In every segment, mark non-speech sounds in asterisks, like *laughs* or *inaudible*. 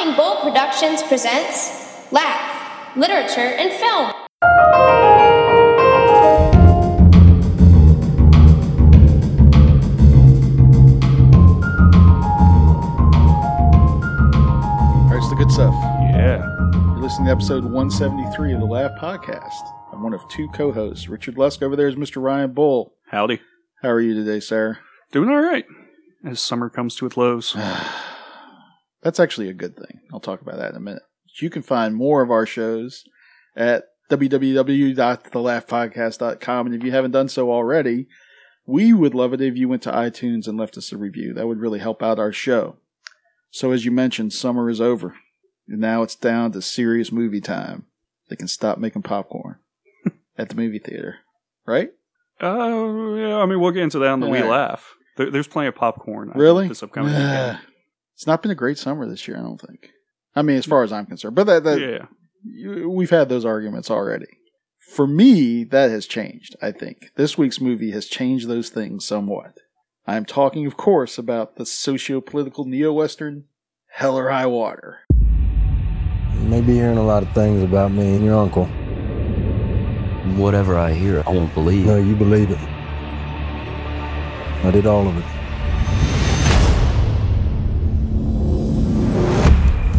Flying Bull Productions presents Laugh, Literature, and Film. All right, it's the good stuff. Yeah. You're listening to episode 173 of the Laugh Podcast. I'm one of two co-hosts. Richard Lusk over there is Mr. Ryan Bull. Howdy. How are you today, sir? Doing all right as summer comes to its lows. *sighs* *sighs* *sighs* That's actually a good thing. I'll talk about that in a minute. You can find more of our shows at www.thelaughpodcast.com. And if you haven't done so already, we would love it if you went to iTunes and left us a review. That would really help out our show. So, as you mentioned, summer is over. And now it's down to serious movie time. They can stop making popcorn *laughs* at the movie theater. Right? Oh, yeah. I mean, we'll get into that on the We right. Laugh. There, there's plenty of popcorn. I think, Really? This upcoming weekend. It's not been a great summer this year, I don't think. I mean, as far as I'm concerned. But that, that yeah. you- we've had those arguments already. For me, that has changed, I think. This week's movie has changed those things somewhat. I'm talking, of course, about the socio political neo Western Hell or High Water. You may be hearing a lot of things about me and your uncle. Whatever I hear, I won't believe. No, you believe it. I did all of it.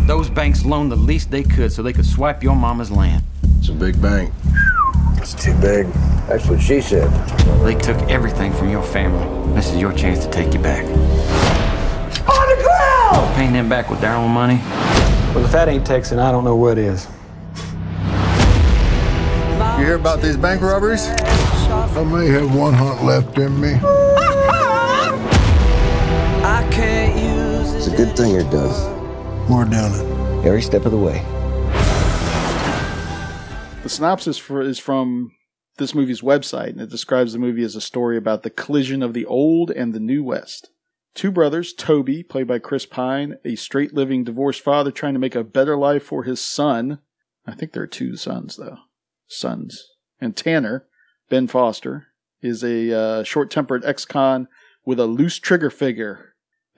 Those banks loaned the least they could so they could swipe your mama's land. It's a big bank. It's too big. That's what she said. They took everything from your family. This is your chance to take you back. On the ground! Paying them back with their own money. Well, if that ain't Texan, I don't know what is. You hear about these bank robberies? I may have one hunt left in me. *laughs* It's a good thing you're done. We're doing it. Every step of the way. The synopsis for, is from this movie's website, and it describes the movie as a story about the collision of the old and the new West. Two brothers, Toby, played by Chris Pine, a straight living divorced father trying to make a better life for his son. I think there are two sons, though. Sons. And Tanner, Ben Foster, is a uh, short tempered ex con with a loose trigger figure.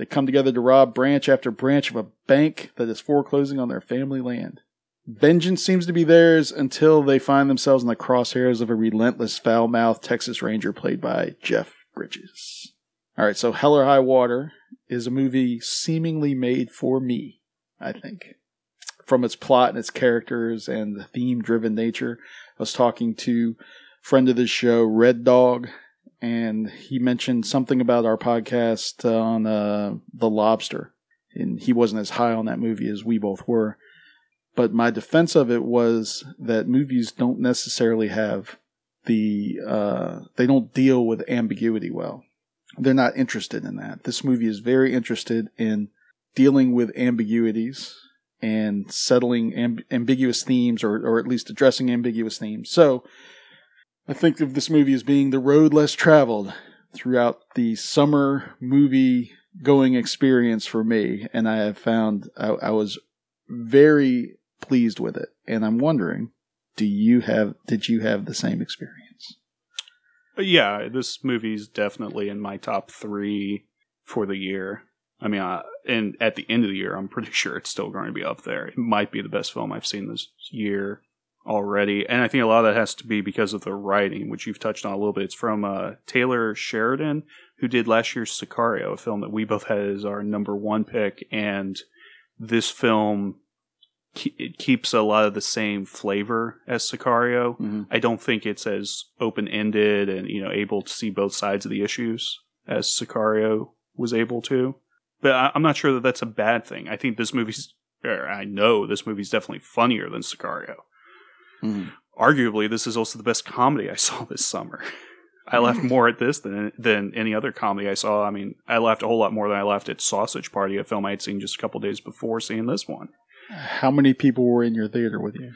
They come together to rob branch after branch of a bank that is foreclosing on their family land. Vengeance seems to be theirs until they find themselves in the crosshairs of a relentless, foul mouthed Texas Ranger played by Jeff Bridges. All right, so Hell or High Water is a movie seemingly made for me, I think. From its plot and its characters and the theme driven nature. I was talking to friend of the show, Red Dog, and he mentioned something about our podcast on uh, The Lobster. And he wasn't as high on that movie as we both were. But my defense of it was that movies don't necessarily have the uh, they don't deal with ambiguity well. They're not interested in that. This movie is very interested in dealing with ambiguities and settling amb- ambiguous themes or, or at least addressing ambiguous themes. So i think of this movie as being the road less traveled throughout the summer movie going experience for me and i have found I, I was very pleased with it and i'm wondering do you have did you have the same experience But yeah, this movie's definitely in my top three for the year. I mean, uh, and at the end of the year, I'm pretty *laughs* sure it's still going to be up there. It might be the best film I've seen this year already. And I think a lot of that has to be because of the writing, which you've touched on a little bit. It's from uh, Taylor Sheridan, who did last year's Sicario, a film that we both had as our number one pick. And this film ke- it keeps a lot of the same flavor as Sicario. Mhm. I don't think it's as open ended and you know able to see both sides of the issues as Sicario was able to. But I, I'm not sure that that's a bad thing. I think this movie's, I know this movie's definitely funnier than Sicario. Mhm. Arguably, this is also the best comedy I *laughs* saw this summer. I laughed more at this than than any other comedy I saw. I mean, I laughed a whole lot more than I laughed at Sausage Party, a film I had seen just a couple days before seeing this one. how many people were in your theater with you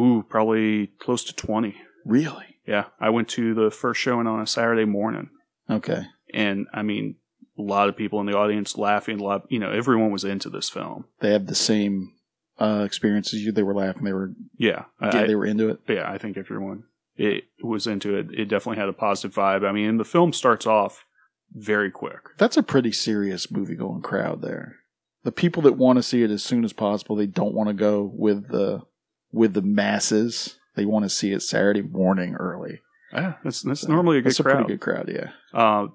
Ooh, probably close to twenty. really Yeah, I went to the first showing on a Saturday morning, okay and I mean, a lot of people in the audience laughing. A lot, you know, everyone was into this film. they have the same uh, experience as you they were laughing they were Yeah, I, they were into it yeah, I think everyone it was into it. It definitely had a positive vibe. I mean, the film starts off very quick. that's a pretty serious movie going crowd there the people that want to see it as soon as possible. They don't want to go with the with the masses. They want to see it Saturday morning early. Yeah, that's that's normally a good That's a crowd. pretty good crowd. Yeah. Uh,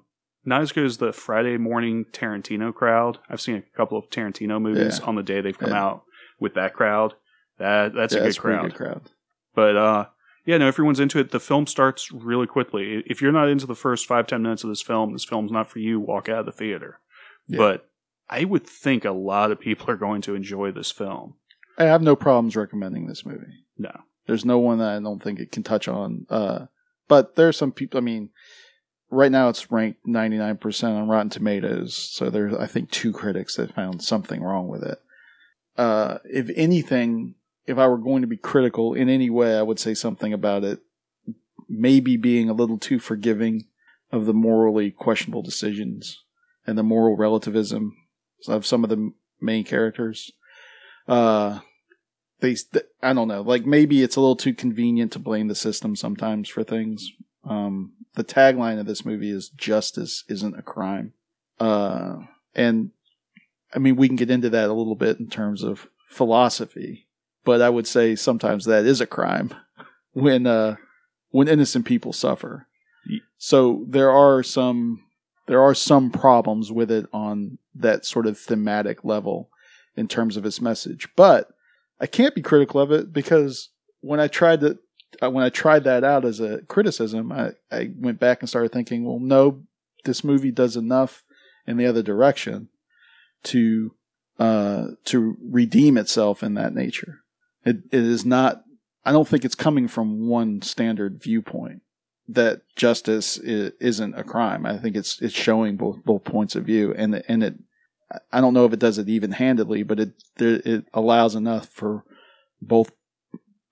not as good as the Friday morning Tarantino crowd. I've seen a couple of Tarantino movies Yeah. on the day they've come Yeah. out with that crowd. That that's yeah, a good that's crowd. good crowd. But uh, yeah, no, everyone's into it. The film starts really quickly. If you're not into the first five ten minutes of this film, this film's not for you. Walk out of the theater. Yeah. But I would think a lot of people are going to enjoy this film. I have no problems recommending this movie. No, There's no one that I don't think it can touch on. Uh, but there are some people. I mean, right now it's ranked 99% on Rotten Tomatoes. So there's, I think, two critics that found something wrong with it. Uh, if anything, if I were going to be critical in any way, I would say something about it. Maybe being a little too forgiving of the morally questionable decisions and the moral relativism of some of the main characters. Uh, they I don't know, like maybe it's a little too convenient to blame the system sometimes for things. Um, the tagline of this movie is justice isn't a crime. Uh, and I mean, we can get into that a little bit in terms of philosophy, but I would say sometimes that is a crime *laughs* when, uh, when innocent people suffer. So there are some, there are some problems with it on that sort of thematic level in terms of its message, but I can't be critical of it because when I tried to uh, when I tried that out as a criticism, I, I went back and started thinking, well, no, this movie does enough in the other direction to uh, to redeem itself in that nature. It, it is not. I don't think it's coming from one standard viewpoint that justice is, isn't a crime. I think it's it's showing both both points of view, and and it. I don't know if it does it even handedly, but it it allows enough for both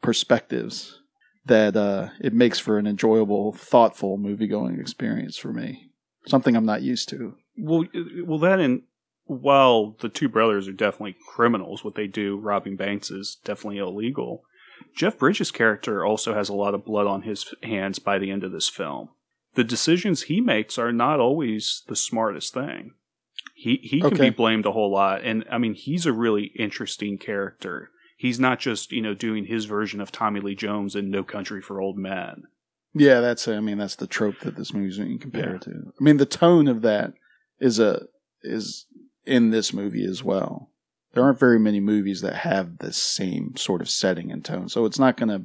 perspectives that uh, it makes for an enjoyable, thoughtful movie going experience for me. Something I'm not used to. Well, well, that and while the two brothers are definitely criminals, what they do robbing banks is definitely illegal. Jeff Bridges' character also has a lot of blood on his hands by the end of this film. The decisions he makes are not always the smartest thing. He he can Okay. be blamed a whole lot, and I mean he's a really interesting character. He's not just you know doing his version of Tommy Lee Jones in No Country for Old Men. Yeah, that's I mean that's the trope that this movie's you can compare Yeah. to. I mean the tone of that is a is in this movie as well. There aren't very many movies that have the same sort of setting and tone, so it's not going to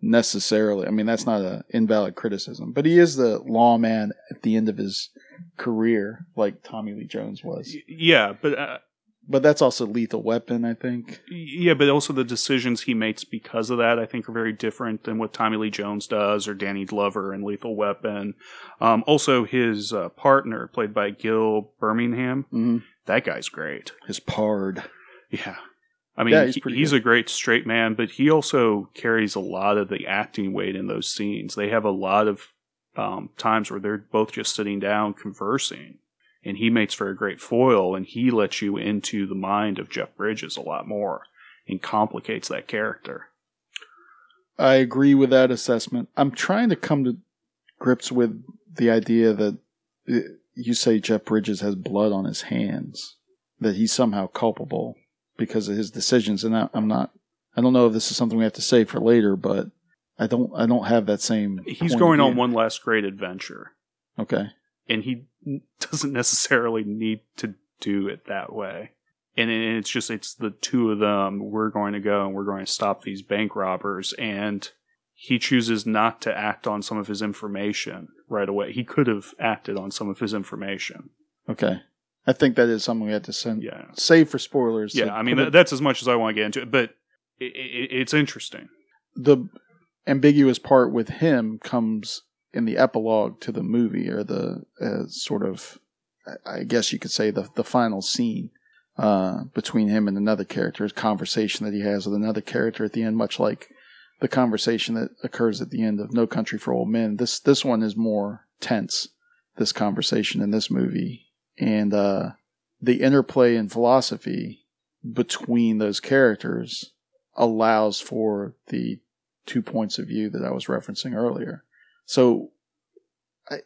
necessarily. I mean that's not an invalid criticism, but he is the lawman at the end of his career, like Tommy Lee Jones was. Yeah, but uh, But that's also Lethal Weapon, I think. Yeah, but also the decisions he makes because of that, I think, are very different than what Tommy Lee Jones does or Danny Glover in Lethal Weapon. Um, also, his uh, partner, played by Gil Birmingham, hmm that guy's great. His pard. Yeah. I mean, Yeah, he's he- he's a great straight man, but he also carries a lot of the acting weight in those scenes. They have a lot of um, times where they're both just sitting down conversing, and he makes for a great foil, and he lets you into the mind of Jeff Bridges a lot more and complicates that character. I agree with that assessment. I'm trying to come to grips with the idea that uh, you say Jeff Bridges has blood on his hands, that he's somehow culpable because of his decisions. And I, I'm not. I don't know if this is something we have to say for later, but I don't. I don't have that same. He's going on one last great adventure, Okay. and he *laughs* doesn't necessarily need to do it that way. And it's just it's the two of them. We're going to go and we're going to stop these bank robbers, and he chooses not to act on some of his information right away. He could have acted on some of his information. Okay. I think that is something we have to send. Yeah, Save for spoilers. yeah. I mean that, that's as much as I want to get into it, but it, it, it's interesting. the ambiguous part with him comes in the epilogue to the movie or the uh, sort of I- I guess you could say the the final scene uh, between him and another character, his conversation that he has with another character at the end, much like the conversation that occurs at the end of No Country for Old Men. This this one is more tense. This conversation in this movie and uh, the interplay and philosophy between those characters allows for the two points of view that I was referencing earlier. So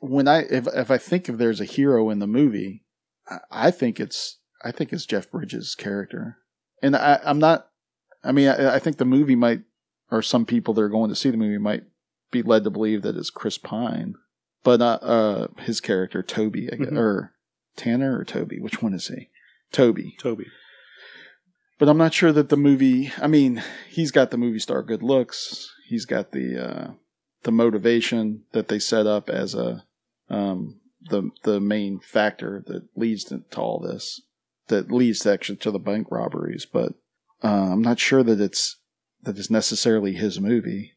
when I if if I think if there's a hero in the movie, I, I think it's I think it's Jeff Bridges' character, and I, I'm not. I mean, I, I think the movie might, or some people that are going to see the movie might be led to believe that it's Chris Pine, but not uh, his character Toby, I guess, Mhm. or Tanner or Toby. Which one is he? Toby. Toby. But I'm not sure that the movie. I mean, he's got the movie star good looks. He's got the uh, the motivation that they set up as a um, the the main factor that leads to, to all this. That leads to actually to the bank robberies. But uh, I'm not sure that it's that it's necessarily his movie.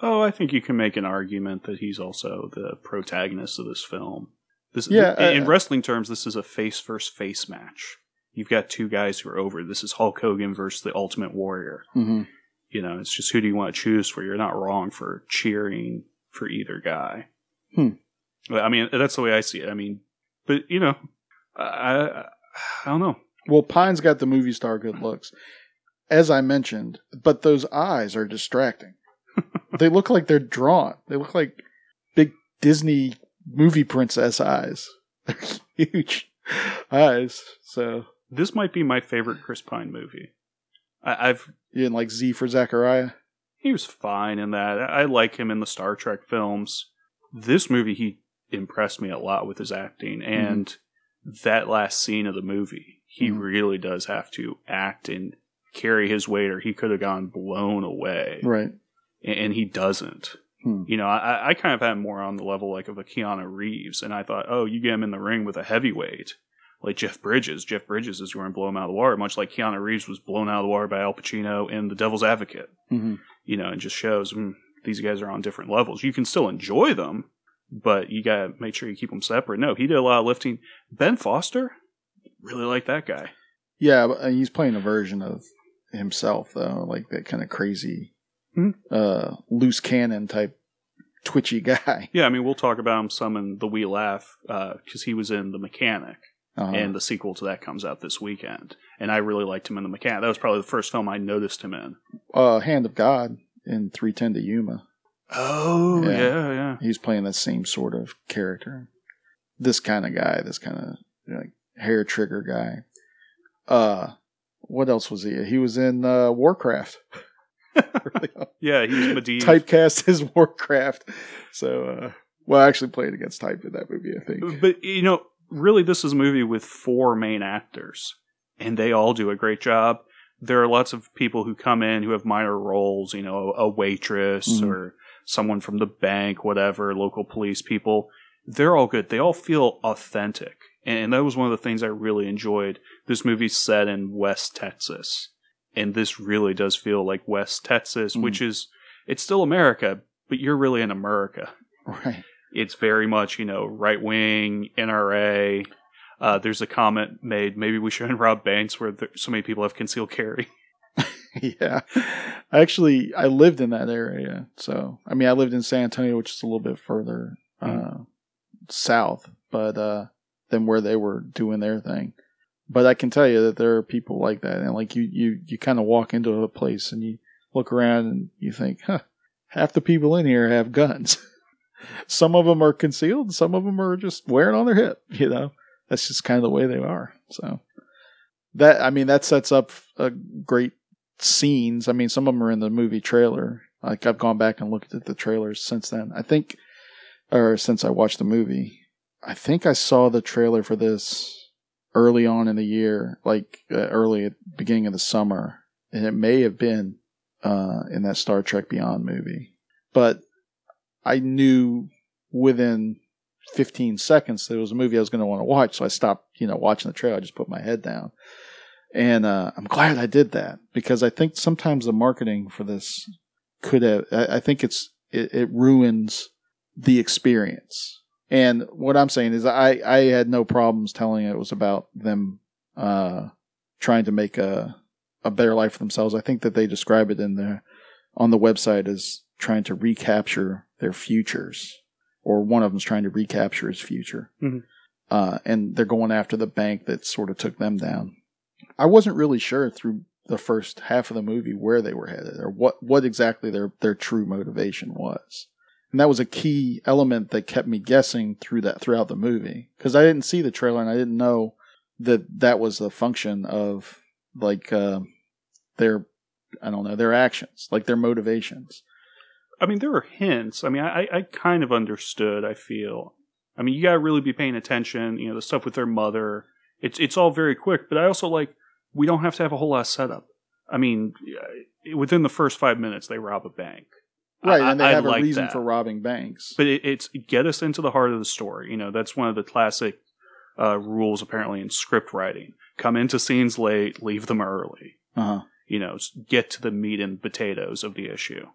Oh, I think you can make an argument that he's also the protagonist of this film. This, Yeah, in, in uh, wrestling terms, this is a face versus face match. You've got two guys who are over. This is Hulk Hogan versus the Ultimate Warrior. Mm-hmm. You know, it's just who do you want to choose for? You're not wrong for cheering for either guy. Hmm. I mean, that's the way I see it. I mean, but you know, I, I, I don't know. Well, Pine's got the movie star good looks, as I mentioned, but those eyes are distracting. *laughs* they look like they're drawn. They look like big Disney movie princess eyes. *laughs* They're huge eyes. So This might be my favorite Chris Pine movie. I, I've you didn't like Z for Zachariah? he was fine in that. I like him in the Star Trek films. This movie, he impressed me a lot with his acting, and that last scene of the movie, he Mhm. really does have to act and carry his weight, or he could have gone blown away, Right. and, and he doesn't. Hmm. You know, I, I kind of had more on the level like of a Keanu Reeves, and I thought, oh, you get him in the ring with a heavyweight. Like Jeff Bridges. Jeff Bridges is going to blow him out of the water, much like Keanu Reeves was blown out of the water by Al Pacino in The Devil's Advocate Mm-hmm. you know, and just shows mm, these guys are on different levels. You can still enjoy them, but you got to make sure you keep them separate. No, he did a lot of lifting. Ben Foster, really like that guy. Yeah, but uh, he's playing a version of himself though, like that kind of crazy, Mhm. uh, loose cannon type, twitchy *laughs* guy. Yeah, I mean, we'll talk about him some in the We Laugh because he was in The Mechanic, Uh-huh. and the sequel to that comes out this weekend. And I really liked him in The Mechanic. That was probably the first film I noticed him in. uh, Hand of God in 310 to Yuma. Oh, Yeah. yeah, yeah. He's playing that same sort of character. This kind of guy, this kind of like hair trigger guy. Uh, what else was he? He was in uh, Warcraft. *laughs* Yeah, he was Medivh. typecast as Warcraft. So, uh, well, I actually played against type in that movie, I think. But you know, really, this is a movie with four main actors, and they all do a great job. There are lots of people who come in who have minor roles, you know, a waitress Mhm. or someone from the bank, whatever, local police people. They're all good. They all feel authentic. And that was one of the things I really enjoyed. This movie's set in West Texas. And this really does feel like West Texas, Mhm. which is, it's still America, but you're really in America Right. it's very much you know right wing NRA. Uh, there's a comment made maybe we shouldn't rob banks where there, so many people have concealed carry. *laughs* *laughs* yeah. I actually I lived in that area. So I mean I lived in San Antonio, which is a little bit further uh, south, but uh, than where they were doing their thing. But I can tell you that there are people like that, and like you you you kind of walk into a place and you look around and you think, huh, half the people in here have guns. *laughs* some of them are concealed, some of them are just wearing on their hip. *laughs* You know, that's just kind of the way they are. So that I mean that sets up a great scenes. I mean, some of them are in the movie trailer. Like I've gone back and looked at the trailers since then. I think, or since I watched the movie, I think I saw the trailer for this early on in the year, like uh, early at beginning of the summer, and it may have been uh, in that Star Trek Beyond movie. But I knew within 15 seconds that it was a movie I was going to want to watch, so I stopped, you know, watching the trailer. I just put my head down. And uh, I'm glad I did that because I think sometimes the marketing for this could have. I, I think it's it, it ruins the experience. And what I'm saying is, I I had no problems telling it was about them uh, trying to make a a better life for themselves. I think that they describe it in the on the website as trying to recapture their futures, or one of them's trying to recapture his future. Mhm. Uh, and they're going after the bank that sort of took them down. I wasn't really sure through the first half of the movie where they were headed or what, what exactly their, their true motivation was. And that was a key element that kept me guessing through that throughout the movie because I didn't see the trailer and I didn't know that that was the function of like uh, their I don't know their actions, like their motivations. I mean, there were hints. I mean, I, I kind of understood. I feel. I mean, you gotta really be paying attention. You know, the stuff with their mother. It's it's all very quick, but I also like we don't have to have a whole lot of setup. I mean, within the first five minutes, they rob a bank. Right, I, and they I have a like reason that. for robbing banks. But it, it's get us into the heart of the story. You know, that's one of the classic uh, rules apparently in script writing. Come into scenes late, leave them early. Uh-huh. You know, get to the meat and potatoes of the issue.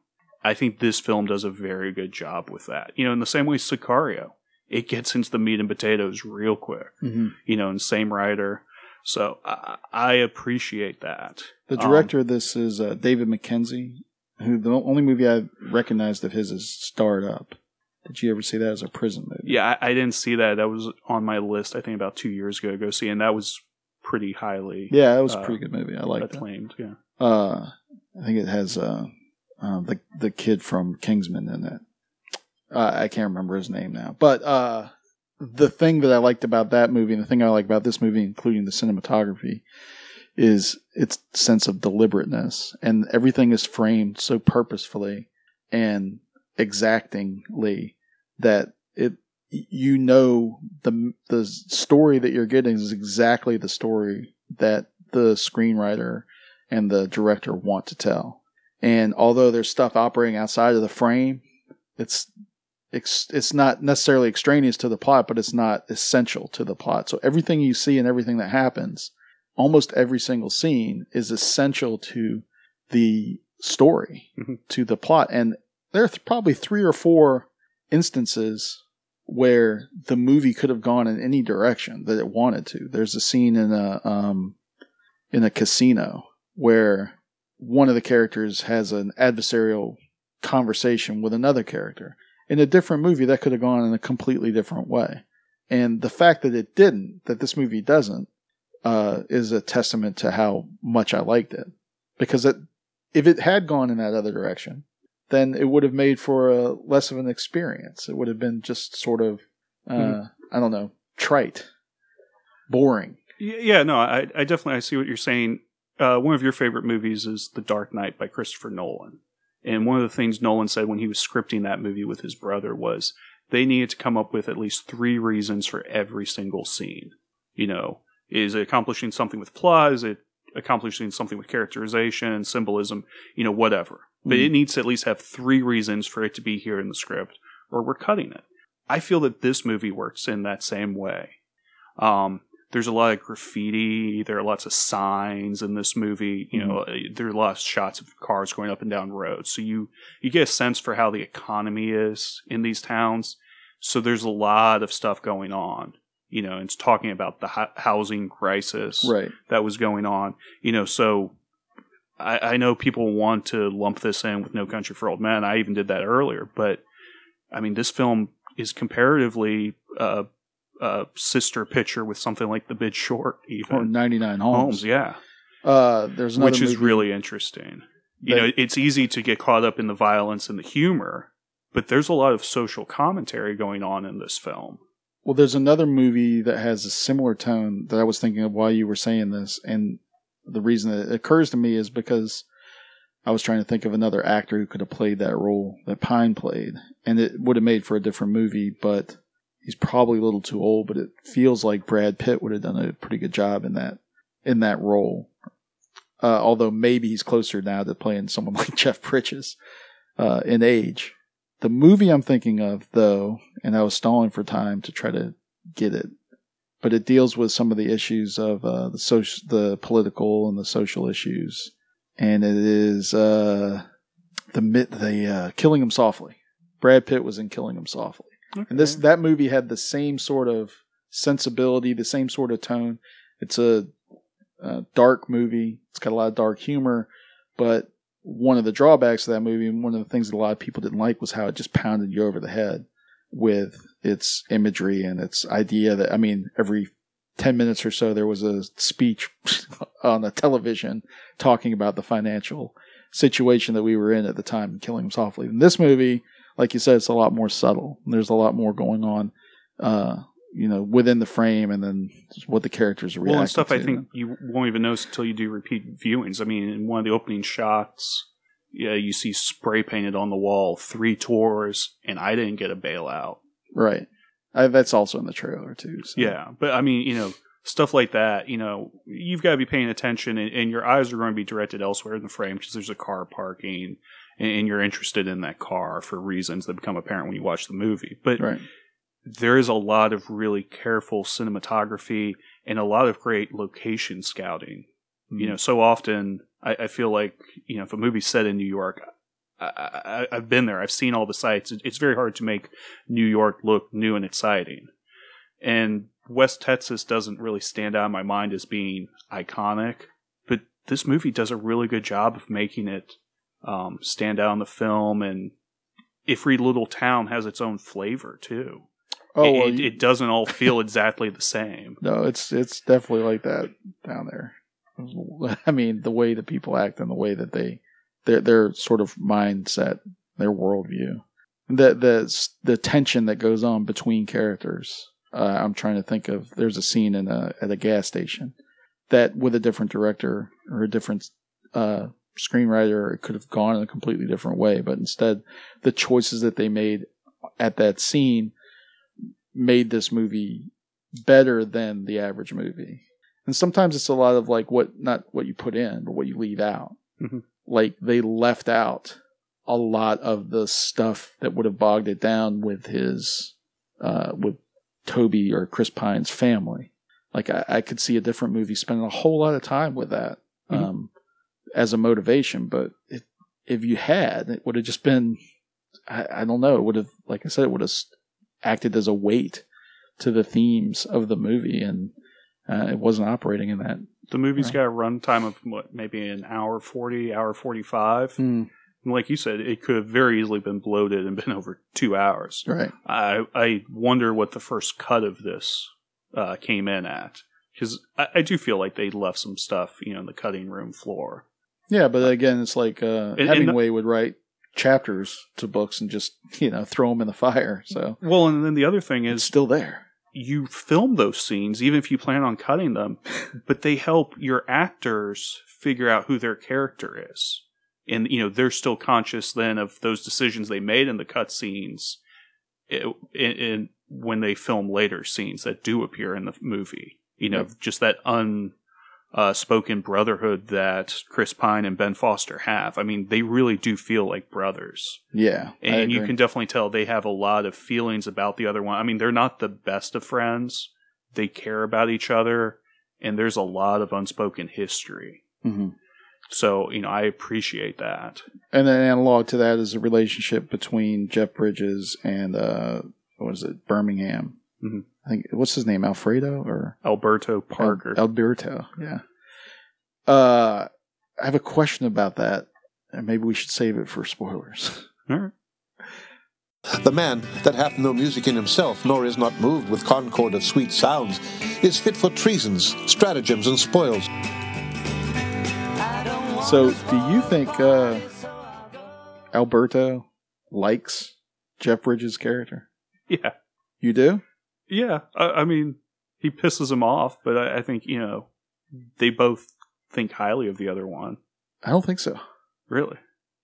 I think this film does a very good job with that. You know, in the same way Sicario, it gets into the meat and potatoes real quick. Mhm. You know, and same writer. So I, I appreciate that. The Um, director of this is uh, David Mackenzie, who the only movie I recognized of his is Starred Up. Did you ever see that as a prison movie? Yeah, I, I didn't see that. That was on my list. I think about two years ago. to Go see, and that was pretty highly. Yeah, it was a uh, pretty good movie. I liked it. acclaimed. Yeah. Uh, I think it has uh, uh, the the kid from Kingsman in it. Uh, I can't remember his name now, but uh, the thing that I liked about that movie, and the thing I like about this movie, including the cinematography, is its sense of deliberateness, and everything is framed so purposefully and exactingly that it you know the the story that you're getting is exactly the story that the screenwriter and the director want to tell. And although there's stuff operating outside of the frame, it's it's it's not necessarily extraneous to the plot, but it's not essential to the plot. So everything you see and everything that happens, almost every single scene is essential to the story, Mhm. to the plot. And there are th- probably three or four instances where the movie could have gone in any direction that it wanted to. There's a scene in a um, in a casino where one of the characters has an adversarial conversation with another character. In a different movie, that could have gone in a completely different way. And the fact that it didn't, that this movie doesn't, uh, is a testament to how much I liked it. Because it, if it had gone in that other direction, then it would have made for a less of an experience. It would have been just sort of, uh, Mhm. I don't know, trite, boring. Yeah, no, I, I definitely I see what you're saying. Uh, one of your favorite movies is The Dark Knight by Christopher Nolan, and one of the things Nolan said when he was scripting that movie with his brother was they needed to come up with at least three reasons for every single scene. You know, is it accomplishing something with plot? Is it accomplishing something with characterization, symbolism? You know, whatever. But it mm-hmm. needs to at least have three reasons for it to be here in the script, or we're cutting it. I feel that this movie works in that same way. Um, there's a lot of graffiti. There are lots of signs in this movie. You know, mm-hmm. uh, there are lots of shots of cars going up and down roads. So you you get a sense for how the economy is in these towns. So there's a lot of stuff going on. You know, it's talking about the ho- housing crisis Right. that was going on. You know, so I, I know people want to lump this in with No Country for Old Men. I even did that earlier, but I mean, this film is comparatively uh, a sister picture with something like The Big Short, even Or 99 Homes. Homes, yeah, Uh, there's which is really interesting. You know, it's easy to get caught up in the violence and the humor, but there's a lot of social commentary going on in this film. Well, there's another movie that has a similar tone that I was thinking of while you were saying this, and the reason that it occurs to me is because I was trying to think of another actor who could have played that role that Pine played, and it would have made for a different movie, but he's probably a little too old. But it feels like Brad Pitt would have done a pretty good job in that in that role. Uh, although maybe he's closer now to playing someone *laughs* like Jeff Bridges uh, in age. The movie I'm thinking of, though, and I was stalling for time to try to get it, but it deals with some of the issues of uh, the social, the political and the social issues, and it is uh, the the uh, Killing Him Softly. Brad Pitt was in Killing Him Softly, and this that movie had the same sort of sensibility, the same sort of tone. It's a, a dark movie. It's got a lot of dark humor, but one of the drawbacks of that movie and one of the things that a lot of people didn't like was how it just pounded you over the head with its imagery and its idea that I mean every 10 minutes or so there was a speech *laughs* on the television talking about the financial situation that we were in at the time and killing him softly. In this movie, like you said, it's a lot more subtle. There's a lot more going on uh, you know, within the frame, and then what the characters are reacting Well, and stuff to. I think you won't even notice until you do repeat viewings. I mean, in one of the opening shots, yeah, you see spray painted on the wall three tours, and I didn't get a bailout. right. I, that's also in the trailer too. So. Yeah, but I mean, you know, stuff like that. You know, you've got to be paying attention, and, and your eyes are going to be directed elsewhere in the frame because there's a car parking, and, and you're interested in that car for reasons that become apparent when you watch the movie. But Right. There is a lot of really careful cinematography and a lot of great location scouting. Mm-hmm. You know, so often I, I feel like you know if a movie's set in New York, I, I, I've been there. I've seen all the sites. It's very hard to make New York look new and exciting. And West Texas doesn't really stand out in my mind as being iconic, but this movie does a really good job of making it um, stand out in the film. And every little town has its own flavor too. Oh, it, well, you- it doesn't all feel exactly the same. *laughs* No, it's it's definitely like that down there. *laughs* I mean, the way that people act and the way that they their their sort of mindset, their worldview, the the the tension that goes on between characters. Uh, I'm trying to think of. There's a scene in a at a gas station that with a different director or a different uh, screenwriter, it could have gone in a completely different way. But instead, the choices that they made at that scene made this movie better than the average movie. And sometimes it's a lot of like what not what you put in, but what you leave out. Mhm. Like they left out a lot of the stuff that would have bogged it down with his uh with Toby or Chris Pine's family. Like I, I could see a different movie spending a whole lot of time with that Mhm. um as a motivation, but it, if you had, it would have just been I, I don't know, it would have like I said, it would have acted as a weight to the themes of the movie, and uh, it wasn't operating in that. The movie's Right. got a runtime of what, maybe an hour forty, hour forty-five. And like you said, it could have very easily been bloated and been *laughs* over two hours. Right. I I wonder what the first cut of this uh, came in at because I, I do feel like they left some stuff, you know, in the cutting room floor. Yeah, but again, it's like uh, and- Hemingway would write chapters to books and just *laughs* you know throw them in the fire. So Well, and then the other thing it's is still there. you film those scenes even if you plan on cutting them, *laughs* but they help your actors figure out who their character is. And you know, they're still conscious then of those decisions they made in the cut scenes eh, in, in when they film later scenes that do appear in the movie. You know, just that un uh, spoken brotherhood that Chris Pine and Ben Foster have. I mean, they really do feel like brothers. Yeah, I And you can definitely tell they have a lot of feelings about the other one. I mean, they're not the best of friends. They care about each other, and there's a lot of unspoken history. Mhm. So, you know, I appreciate that. And then analog to that is the relationship between Jeff Bridges and uh, what is it, Birmingham? Mhm. I think what's his name, Alfredo or Alberto Parker. Al- Alberto, yeah. Uh, I have a question about that, and maybe we should save it for spoilers. *laughs* All right. The man that hath no music in himself, nor is not moved with concord of sweet sounds, is fit for treasons, stratagems, and spoils. So, do you think uh, Alberto likes Jeff Bridges' character? *laughs* Yeah. You do? Yeah. I, I mean, he pisses him off, but I, I think, you know, they both think highly of the other one. I don't think so. Really?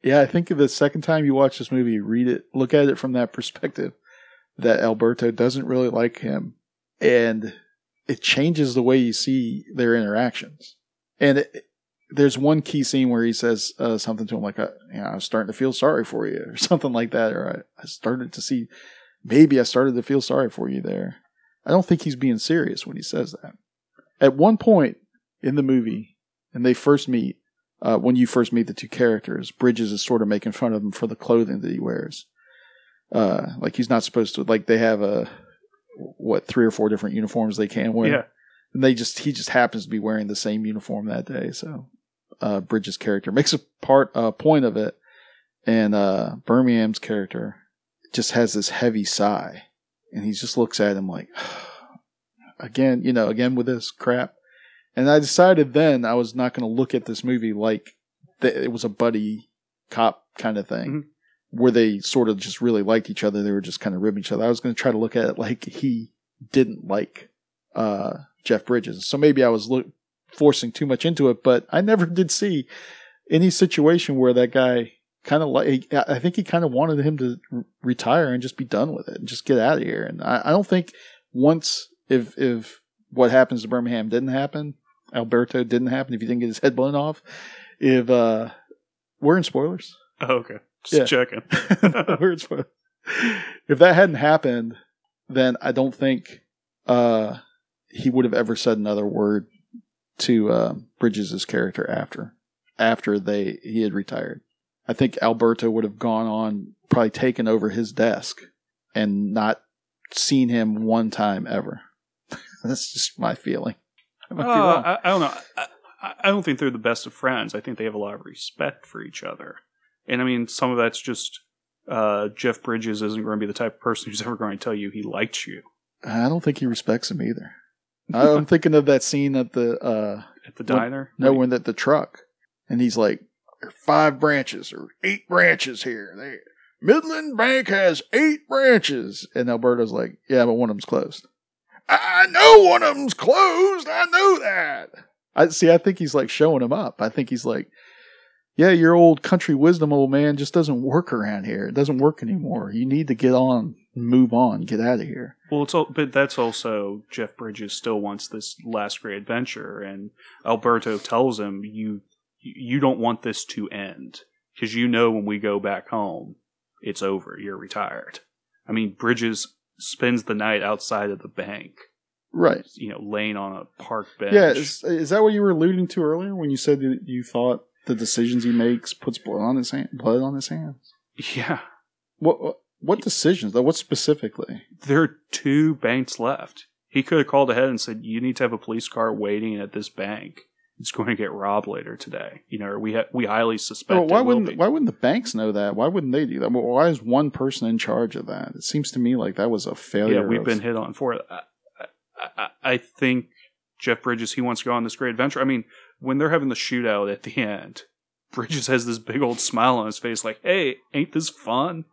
Yeah, I think the second time you watch this movie, read it, look at it from that perspective, that Alberto doesn't really like him, and it changes the way you see their interactions. And it, there's one key scene where he says uh, something to him like, uh, you know, "I'm starting to feel sorry for you," or *laughs* something like that, or I, I started to see, maybe I started to feel sorry for you there. I don't think he's being serious when he says that. At one point in the movie, and they first meet, uh, when you first meet the two characters, Bridges is sort of making fun of him for the clothing that he wears. Uh, like he's not supposed to. Like they have a what three or four different uniforms they can wear, Yeah. and they just he just happens to be wearing the same uniform that day. So uh, Bridges' character makes a part a point of it, and uh, Birmingham's character just has this heavy sigh, and he just looks at him like, *sighs* again, you know, again with this crap. And I decided then I was not going to look at this movie like th- it was a buddy cop kind of thing, where they sort of just really liked each other. They were just kind of ribbing each other. I was going to try to look at it like he didn't like uh, Jeff Bridges. So maybe I was lo- forcing too much into it, but I never *laughs* did see any situation where that guy kind of like. I think he kind of wanted him to retire and just be done with it and just get out of here. And I, I don't think once if if what happens to Birmingham didn't happen, Alberto didn't happen. If he didn't get his head blown off, if uh, we're in spoilers. Oh, okay. Just Yeah. checking. *laughs* We're in spoilers. if that hadn't happened, then I don't think uh, he would have ever said another word to uh, Bridges' character after after they he had retired. I think Alberto would have gone on, probably taken over his desk, and not seen him one time ever. *laughs* That's just my feeling. I Uh. I, I don't know. I, I- don't think they're the best of friends. I think they have a lot of respect for each other. And I mean, some of that's just uh, Jeff Bridges isn't going to be the type of person who's *laughs* ever going to tell you he likes you I don't think he respects him either. I'm *laughs* thinking of that scene at the uh, at the When- diner. No, when at the truck, and he's like, "There are five branches or eight branches here. They, Midland Bank has eight branches." And Alberto's like, "Yeah, but one of them's closed." I know one of them's closed. I know that. I see. I think he's like showing him up. I think he's like, "Yeah, your old country wisdom, old man, just doesn't work around here. It doesn't work anymore. You need to get on, move on, get out of here." Well, it's all, but that's also Jeff Bridges still wants this last great adventure, and Alberto tells him you you don't want this to end because you know when we go back home, it's over. You're retired. I mean, Bridges spends the night outside of the bank, Right. you know, laying on a park bench. Yeah, is, is that what you were alluding to earlier when you said that you thought the decisions he makes puts blood on his hand, blood on his hands? yeah. What what, what decisions? Though? What specifically? There are two banks left. He could have called ahead and said, "You need to have a police car waiting at this bank. It's going to get robbed later today." You know, we ha- we highly suspect. Well, why wouldn't be. why wouldn't the banks know that? Why wouldn't they do that? Well, why is one person in charge of that? It seems to me like that was a failure. Yeah, we've of- been hit on for it. I, I- I think Jeff Bridges he wants to go on this great adventure. I mean, when they're having the shootout at the end, *laughs* Bridges has this big old smile on his face, like, "Hey, ain't this fun?"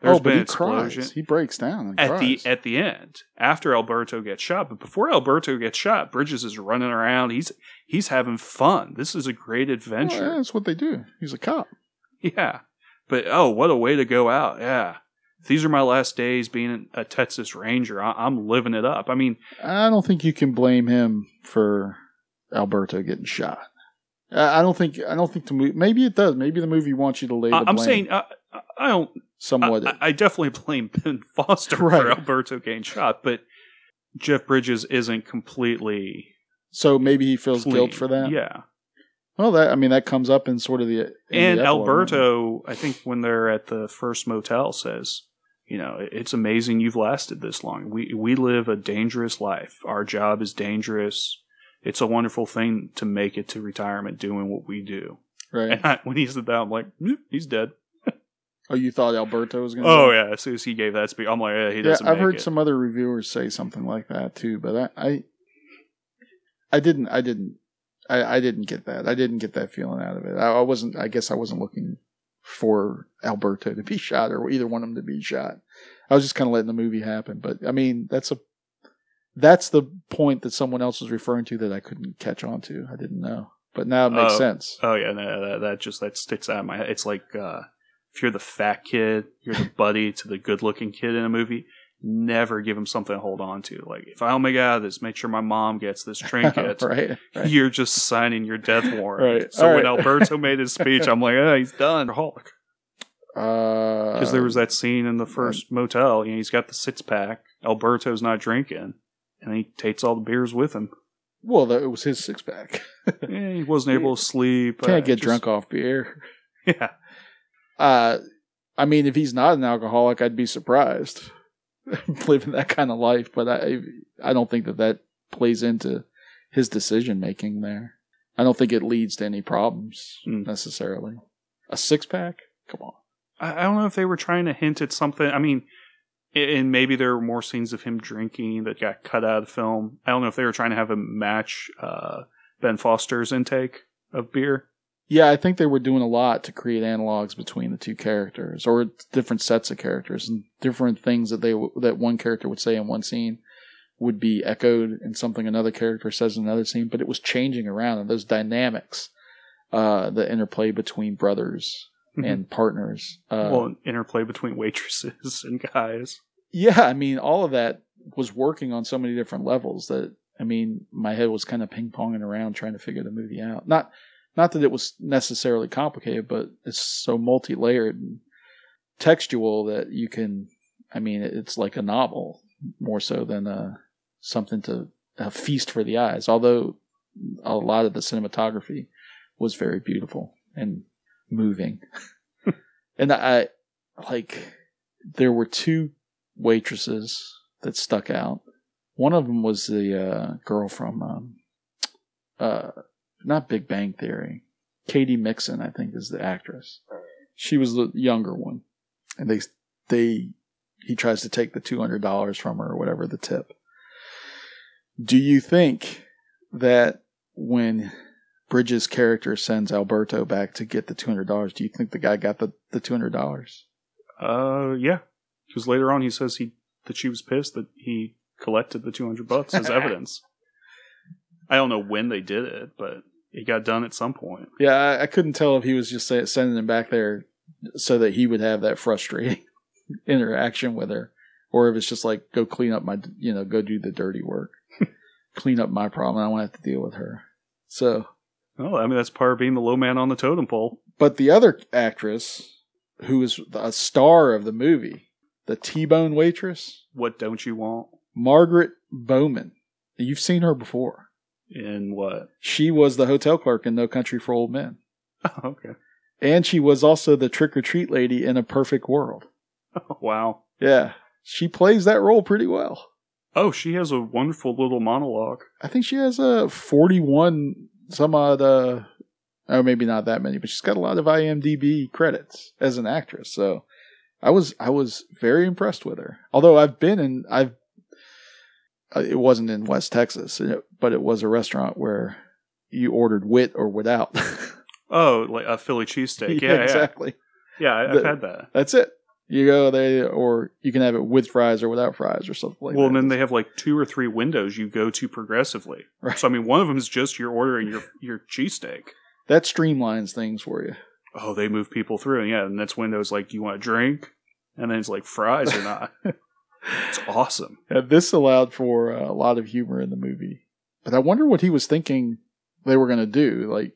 There's oh, but he explosion cries. He breaks down and at cries. the at the end after Alberto gets shot. But before Alberto gets shot, Bridges is running around. He's he's having fun. This is a great Well, adventure. yeah, that's what they do. He's a cop. *laughs* Yeah. But oh, what a way to go out. Yeah. These are my last days being a Texas Ranger. I- I'm living it up. I mean, I don't think you can blame him for Alberto getting shot. I I don't think. I don't think the movie. Maybe it does. Maybe the movie wants you to lay. The I- I'm blame saying I, I- don't. somewhat. I, I definitely blame Ben *laughs* Foster Right. for Alberto getting shot, but Jeff Bridges isn't completely so maybe he feels clean. guilt for that. Yeah. Well, that I mean that comes up in sort of the and the? Alberto, I think when they're at the first motel, says, "You know, it's amazing you've lasted this long. We we live a dangerous life. Our job is dangerous. It's a wonderful thing to make it to retirement doing what we do." right? And I, when he said that, I'm like, "Mm, "He's dead." Oh, you thought Alberto was going? to Oh yeah, as soon as he gave that speech, I'm like, yeah, he doesn't. Yeah, I've heard it. some other reviewers say something like that too, but I, I, I didn't, I didn't, I, I didn't get that. I didn't get that feeling out of it. I, I wasn't. I guess I wasn't looking for Alberto to be *laughs* shot or either one of them to be shot. I was just kind of letting the movie happen. But I mean, that's a that's the point that someone else was referring to that I couldn't catch on to. I didn't know, but now it makes Oh. sense. Oh yeah, no, that, that just that sticks out in my head. It's like uh, if you're the fat kid, you're the buddy to the good-looking kid in a movie. Never give him something to hold on to. Like if I don't make it out of this, make sure my mom gets this *laughs* trinket. *laughs* right, right. You're just signing your death *laughs* warrant. Right. So All when right. Alberto made his speech, I'm like, oh, he's done. Hulk. Uh, Because there was that scene in the first motel. You know, he's got the six pack. Alberto's not drinking, and he takes all the beers with him. well, that, it was his six pack. Yeah, he wasn't able to sleep. Can't uh, get just- drunk off beer. Yeah. Uh, I mean, if he's not an alcoholic, I'd be surprised *laughs* living that kind of life. But I, I don't think that that plays into his decision making there. I don't think it leads to any problems Mm. necessarily. A six pack? Come on. I I don't know if they were trying to hint at something. I mean, and maybe there were more scenes of him drinking that got cut out of the film. I don't know if they were trying to have him match uh, Ben Foster's intake of beer. Yeah, I think they were doing a lot to create analogs between the two characters, or different sets of characters, and different things that they that one character would say in one scene would be echoed in something another character says in another scene, but it was changing around and those dynamics, uh, the interplay between brothers and partners. Uh, well, interplay between waitresses *laughs* and guys. yeah, I mean, all of that was working on so many different levels that I mean, my head was kind of ping ponging around trying to figure the movie out. Not, not that it was necessarily complicated, but it's so multi layered and textual that you can. I mean, it's like a novel more so than uh, something to a feast for the eyes. Although a lot of the cinematography was very beautiful and moving, *laughs* and I like there were two waitresses that stuck out. One of them was the uh, girl from um, uh, not Big Bang Theory. Katy Mixon, I think, is the actress. She was the younger one, and they they he tries to take the two hundred dollars from her or whatever the tip. Do you think that when Bridges' character sends Alberto back to get the two hundred dollars, do you think the guy got the the two hundred dollars? Uh, yeah, because later on he says he that she was pissed that he collected the two hundred bucks as *laughs* evidence. I don't know when they did it, but it got done at some point. Yeah, I, I couldn't tell if he was just say, sending him back there so that he would have that frustrating *laughs* interaction with her, or if it's just like go clean up my, you know, go do the dirty work, *laughs* clean up my problem. I don't have to deal with her. So, Well, I mean that's part of being the low man on the totem pole. but the other actress who is a star of the movie, the T-bone waitress, What don't you want? Margaret Bowman. You've seen her before. In what? She was the hotel clerk in No Country for Old Men. Oh, *laughs* okay. And she was also the trick or treat lady in A Perfect World. *laughs* wow. Yeah. She plays that role pretty well. Oh, she has a wonderful little monologue. I think she has a 41 some odd, uh, or maybe not that many, but she's got a lot of IMDb credits as an actress. So I was, I was very impressed with her. Although I've been in, I've, Uh, it wasn't in West Texas, uh, but it was a restaurant where you ordered with or without. *laughs* Oh, like a Philly cheesesteak. *laughs* Yeah, yeah, exactly. Yeah, I've The- had that. That's it. You go there, or you can have it with fries or without fries or something like well, that. and then they have like two or three windows you go to progressively. Right. So I mean, one of them is just you're ordering your your cheesesteak. that streamlines things for you. Oh, they move people through, yeah. And that's windows like, you want a drink? And then it's like fries or not. *laughs* it's awesome. Yeah, this allowed for uh, a lot of humor in the movie, but I wonder what he was thinking they were going to do. Like,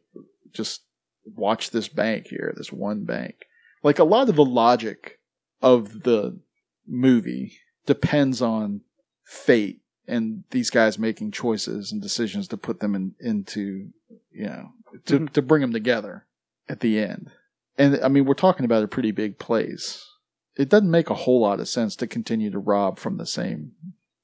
just watch this bank here, this one bank. Like a lot of the logic of the movie depends on fate and these guys making choices and decisions to put them in, into, you know, to, to bring them together at the end. And I mean, we're talking about a pretty big place. It doesn't make a whole lot of sense to continue to rob from the same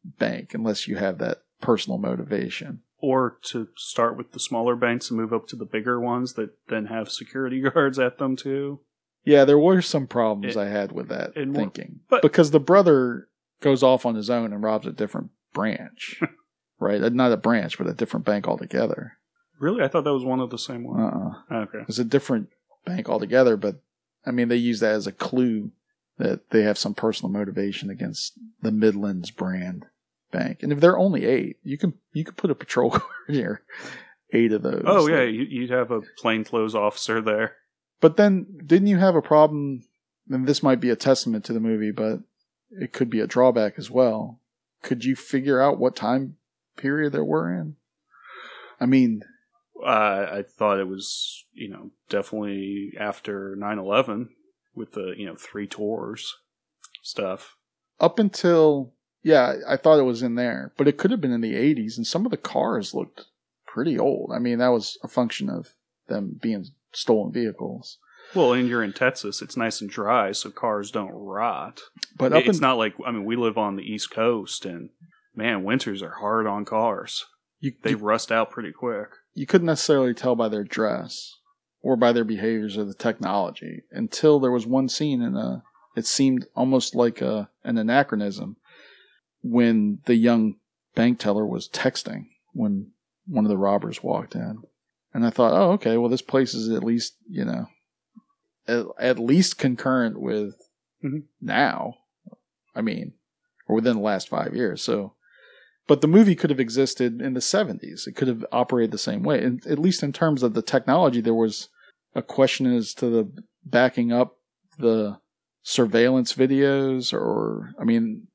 bank unless you have that personal motivation. Or to start with the smaller banks and move up to the bigger ones that then have security *laughs* guards at them too. Yeah, there were some problems It- I had with that more- thinking. but- because the brother goes off on his own and robs a different branch. *laughs* right? Uh, Not a branch, but a different bank altogether. Really? I thought that was one of the same Uh-uh. Okay. It's a different bank altogether, but I mean, they use that as a clue that they have some personal motivation against the Midlands brand bank. And if they're only eight, you can you can put a patrol *laughs* car near eight of those. Oh yeah, you- you'd have a plainclothes officer there. But then, didn't you have a problem? And this might be a testament to the movie, but it could be a drawback as well. Could you figure out what time period that we're in? I mean, Uh, I thought it was, you know, definitely after 9-11 with the, you know, three tours stuff. up until yeah, I thought it was in there, but it could have been in the 80s, and some of the cars looked pretty old. I mean, that was a function of them being stolen vehicles. Well, and you're in Texas, it's nice and dry, so cars don't rot. But up it's in, not like, I mean, we live on the East Coast, and man, winters are hard on cars. you, They you, rust out pretty quick. you couldn't necessarily tell by their dress or by their behaviors or the technology until there was one scene in a. It seemed almost like a an anachronism when the young bank teller was texting when one of the robbers walked in, and I thought, oh, okay, well, this place is at least you know, at, at least concurrent with Mhm. now. I mean, or within the last five years. So, But the movie could have existed in the 70s. It could have operated the same way. And at least in terms of the technology, there was a question as to the backing up the surveillance videos or I mean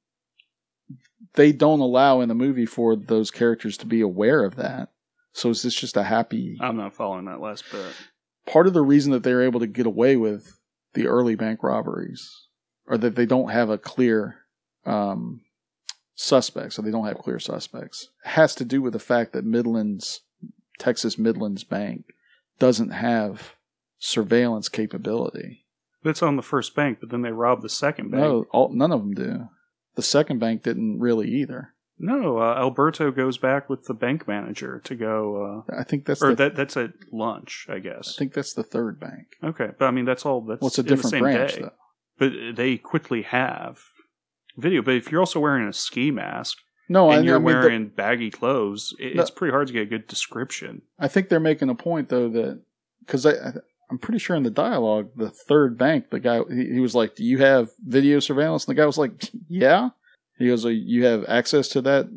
they don't allow in the movie for those characters to be aware of that. So is this just a happy I'm not following that last bit. part of the reason that they're able to get away with the early bank robberies or that they don't have a clear um, suspects or they don't have clear suspects has to do with the fact that Midlands Texas Midlands Bank doesn't have surveillance capability. It's on the first bank, but then they robbed the second bank. No, all, none of them do. The second bank didn't really either. No, uh, Alberto goes back with the bank manager to go. Uh, I think that's or the, that that's at lunch, I guess. I think that's the third bank. Okay, but I mean that's all. That's Well, it's a different branch, day. though. But they quickly have video. But if you're also wearing a ski mask No, I, and you're I mean, the- wearing baggy clothes, it, No. it's pretty hard to get a good description. I think they're making a point though that because I, I I'm pretty sure in the dialogue the third bank the guy he, he was like, "Do you have video surveillance?" And the guy was like, "Yeah." He goes, "Oh, "You have access to that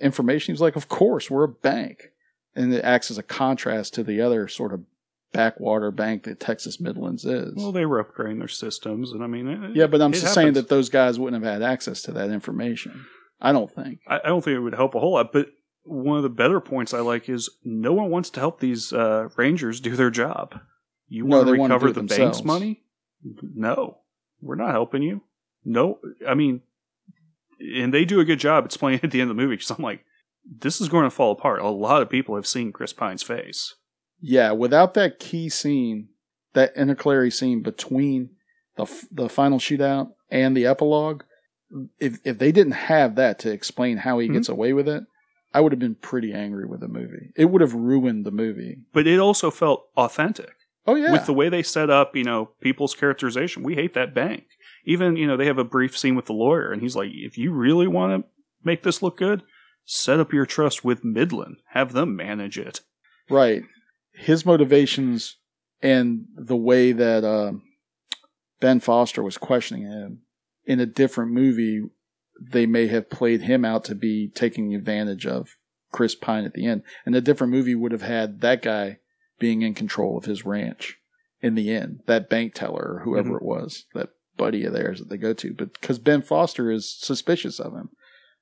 information?" He's like, "Of course, we're a bank," and it acts as a contrast to the other sort of backwater bank that Texas Midlands is. Well, they were upgrading their systems, and I mean, it, yeah, but I'm just saying that those guys wouldn't have had access to that information. I don't think. I, I don't think it would help a whole lot. But one of the better points I like is no one wants to help these uh, rangers do their job. You No, want to recover the themselves. bank's money? No, we're not helping you. No, I mean, and they do a good job explaining *laughs* at the end of the movie because I'm like, this is going to fall apart. A lot of people have seen Chris Pine's face. Yeah, without that key scene, that intercalary scene between the the final shootout and the epilogue, if if they didn't have that to explain how he hmm? gets away with it, I would have been pretty angry with the movie. It would have ruined the movie. But it also felt authentic. Oh yeah, with the way they set up, you know, people's characterization. We hate that bank. Even, you know, they have a brief scene with the lawyer, and he's like, if you really want to make this look good, set up your trust with Midland. Have them manage it. right. His motivations and the way that uh, Ben Foster was questioning him in a different movie, they may have played him out to be taking advantage of Chris Pine at the end. And a different movie would have had that guy being in control of his ranch in the end, that bank teller or whoever Mhm. it was, that buddy of theirs that they go to. But because Ben Foster is suspicious of him,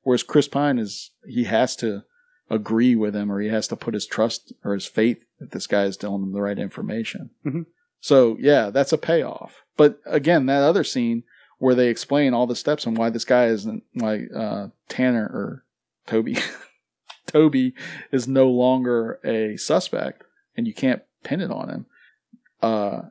whereas Chris Pine is, he has to agree with him or he has to put his trust or his faith that this guy is telling him the right information. Mhm. So yeah, that's a payoff. But again, that other scene where they explain all the steps and why this guy isn't like uh, Tanner or Toby. *laughs* Toby is no longer a suspect, and you can't pin it on him. Uh,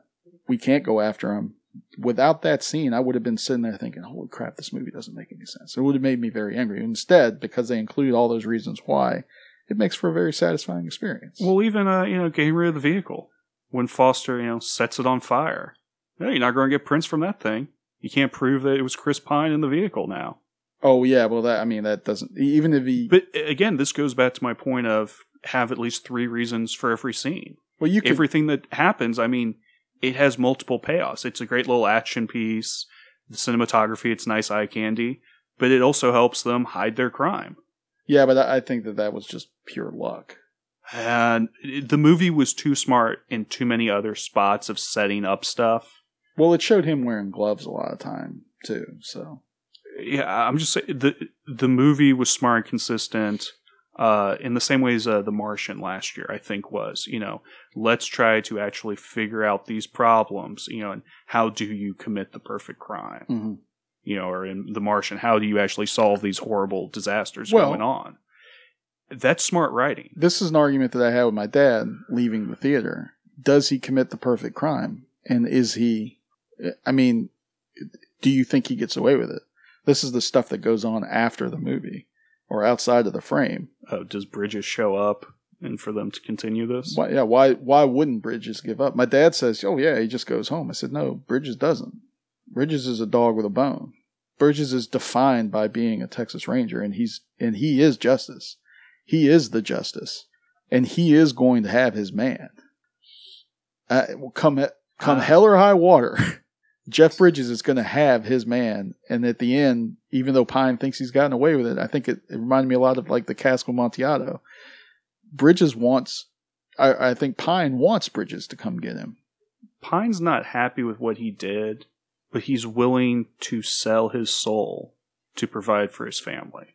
we can't go after him. Without that scene, I would have been sitting there thinking, "Holy crap, this movie doesn't make any sense." It would have made me very angry. Instead, because they include all those reasons why, it makes for a very satisfying experience. Well, even, uh, you know, getting rid of the vehicle. When Foster, you know, sets it on fire. No, you're not going to get prints from that thing. You can't prove that it was Chris Pine in the vehicle now. Oh yeah, well that I mean that doesn't even if he But again, this goes back to my point of have at least three reasons for every scene. well you could Everything that happens, I mean, it has multiple payoffs. It's a great little action piece. The cinematography, it's nice eye candy, but it also helps them hide their crime. yeah, but I think that that was just pure luck. And the movie was too smart in too many other spots of setting up stuff. Well, it showed him wearing gloves a lot of time too. So Yeah, I'm just saying the the movie was smart and consistent. Uh, in the same ways, uh, The Martian last year, I think, was you know, let's try to actually figure out these problems, you know, and how do you commit the perfect crime, Mhm. you know, or in The Martian, how do you actually solve these horrible disasters Well- going on? That's smart writing. this is an argument that I had with my dad leaving the theater. Does he commit the perfect crime? And is he, I mean, do you think he gets away with it? This is the stuff that goes on after the movie or outside of the frame. Uh, does Bridges show up, and for them to continue this? Why, yeah, why, why wouldn't Bridges give up? My dad says, oh yeah, he just goes home. I said, no, Bridges doesn't. Bridges is a dog with a bone. Bridges is defined by being a Texas Ranger and he's, and he is justice. He is the justice and he is going to have his man. Uh, come, come Ah. hell or high water. *laughs* Jeff Bridges is going to have his man, and at the end, even though Pine thinks he's gotten away with it, I think it, it reminded me a lot of like the Cask of Amontillado. Bridges wants, I, I think Pine wants Bridges to come get him. Pine's not happy with what he did, but he's willing to sell his soul to provide for his family.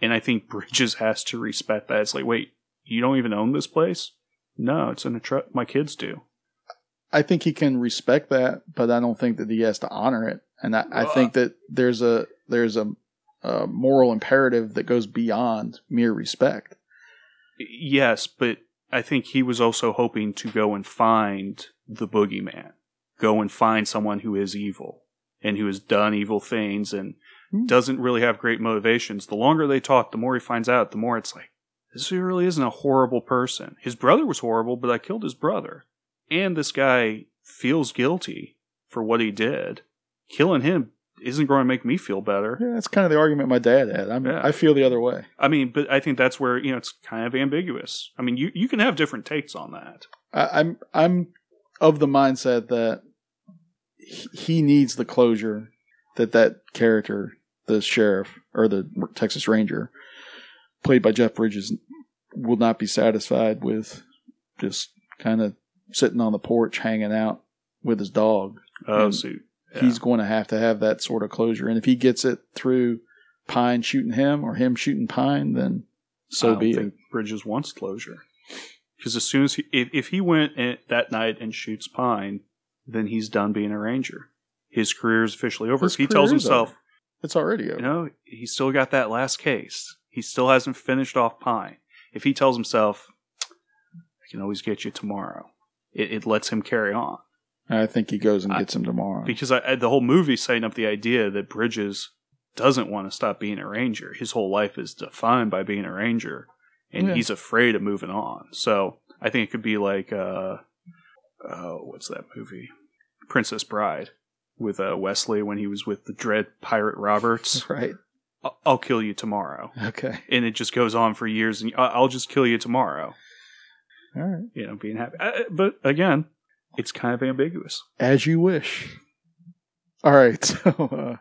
And I think Bridges has to respect that. It's like, wait, you don't even own this place? No, it's in a truck. My kids do. I think he can respect that, but I don't think that he has to honor it. And I, I think that there's a there's a, a moral imperative that goes beyond mere respect. Yes, but I think he was also hoping to go and find the boogeyman, go and find someone who is evil and who has done evil things and hmm. doesn't really have great motivations. The longer they talk, the more he finds out, the more it's like, this really isn't a horrible person. His brother was horrible, but I killed his brother. And this guy feels guilty for what he did. Killing him isn't going to make me feel better. Yeah, that's kind of the argument my dad had. I'm, Yeah. I feel the other way. I mean, but I think that's where, you know, it's kind of ambiguous. I mean, you, you can have different takes on that. I, I'm I'm of the mindset that he, he needs the closure that that character, the sheriff or the Texas Ranger, played by Jeff Bridges, will not be satisfied with just kind of sitting on the porch hanging out with his dog. Oh, And so he's going to have to have that sort of closure, and if he gets it through Pine shooting him or him shooting Pine, then so be it. Bridges wants closure. Because as soon as he, if, if he went in that night and shoots Pine, then he's done being a ranger. His career is officially over. His he tells himself, over. It's already over. you know, he's still got that last case. He still hasn't finished off Pine. If he tells himself, I can always get you tomorrow, it, it lets him carry on. I think he goes and I- gets him tomorrow. Because I, I- the whole movie setting up the idea that Bridges doesn't want to stop being a ranger. His whole life is defined by being a ranger, and Yeah. he's afraid of moving on. So I think it could be like, uh, uh, what's that movie? Princess Bride with uh, Westley when he was with the dread pirate Roberts. *laughs* right. I'll, I'll kill you tomorrow, Okay. and it just goes on for years. And I'll just kill you tomorrow. All right. You know, being happy. Uh, but again, it's kind of ambiguous. As you wish. All right. *laughs* So, uh,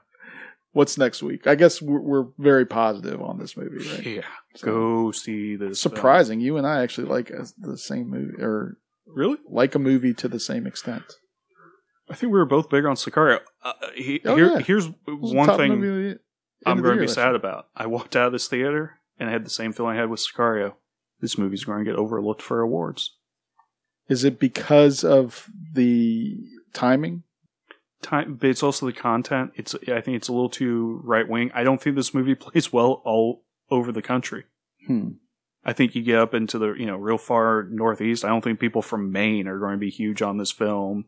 what's next week? I guess we're, we're very positive on this movie, right? Yeah, go see this. film. Surprising. You and I actually like uh, the same movie, or Really? like a movie to the same extent. I think we were both big on Sicario. Uh, he, Oh, here, yeah. Here's It was the one thing movie of the end I'm going to be sad about. I walked out of this theater and I had the same feeling I had with Sicario. This movie's going to get overlooked for awards. Is it because of the timing? Time, but it's also the content. It's I think it's a little too right wing. I don't think this movie *laughs* plays well all over the country. Hmm. I think you get up into the you know real far northeast. I don't think people from Maine are going to be huge on this film.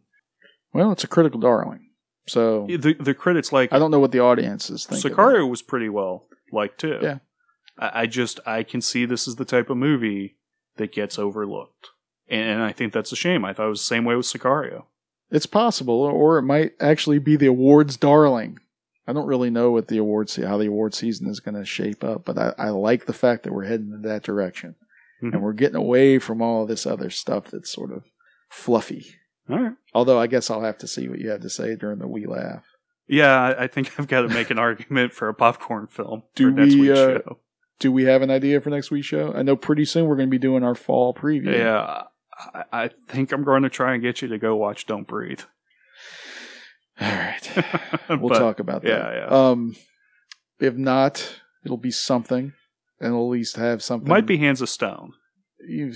Well, it's a critical darling. So The the critics like I don't know what the audience is thinking. Sicario was pretty well liked too. Yeah. I, I just I can see this is the type of movie that gets overlooked, and, and I think that's a shame. I thought it was the same way with Sicario. It's possible, or it might actually be the awards darling. I don't really know what the awards how the award season is going to shape up, but I, I like the fact that we're heading in that direction, Mhm. and we're getting away from all this other stuff that's sort of fluffy. All right. Although I guess I'll have to see what you have to say during the we laugh. Yeah, I, think I've got to make an *laughs* argument for a popcorn film Do for next we, week's uh, show. Do we have an idea for next week's show? I know pretty soon we're going to be doing our fall preview. Yeah, I, I think I'm going to try and get you to go watch Don't Breathe. All right. *laughs* We'll But, talk about that. yeah, yeah. Um, if not, it'll be something, and we'll at least have something. Might be Hands of Stone. You,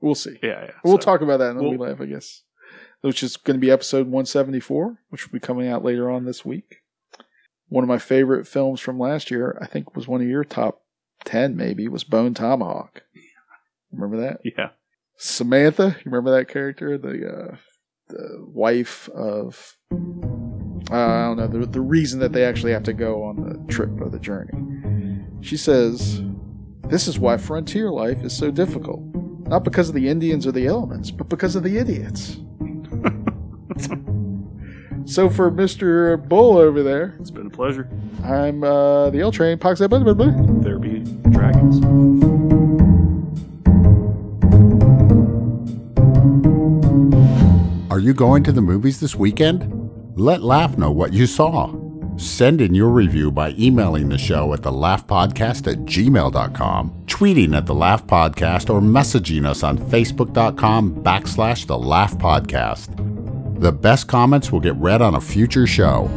we'll see. Yeah, yeah. We'll So- talk about that in the we'll- we laugh, I guess. Which is going to be episode 174, which will be coming out later on this week. One of my favorite films from last year, I think, was one of your top 10, maybe, was Bone Tomahawk. Remember that? Yeah. Samantha, you remember that character? The, uh, the wife of, uh, I don't know, the, the reason that they actually have to go on the trip or the journey. She says, This is why frontier life is so difficult. Not because of the Indians or the elements, but because of the idiots. *laughs* So for Mr. Bull over there, It's been a pleasure. I'm uh, the L Train. Pox that blah, blah. There be dragons. Are you going to the movies this weekend? Let Laugh know what you saw. Send in your review by emailing the show at thelaughpodcast at gmail.com, tweeting at the Laugh Podcast, or messaging us on facebook.com backslash the Laugh Podcast. The best comments will get read on a future show.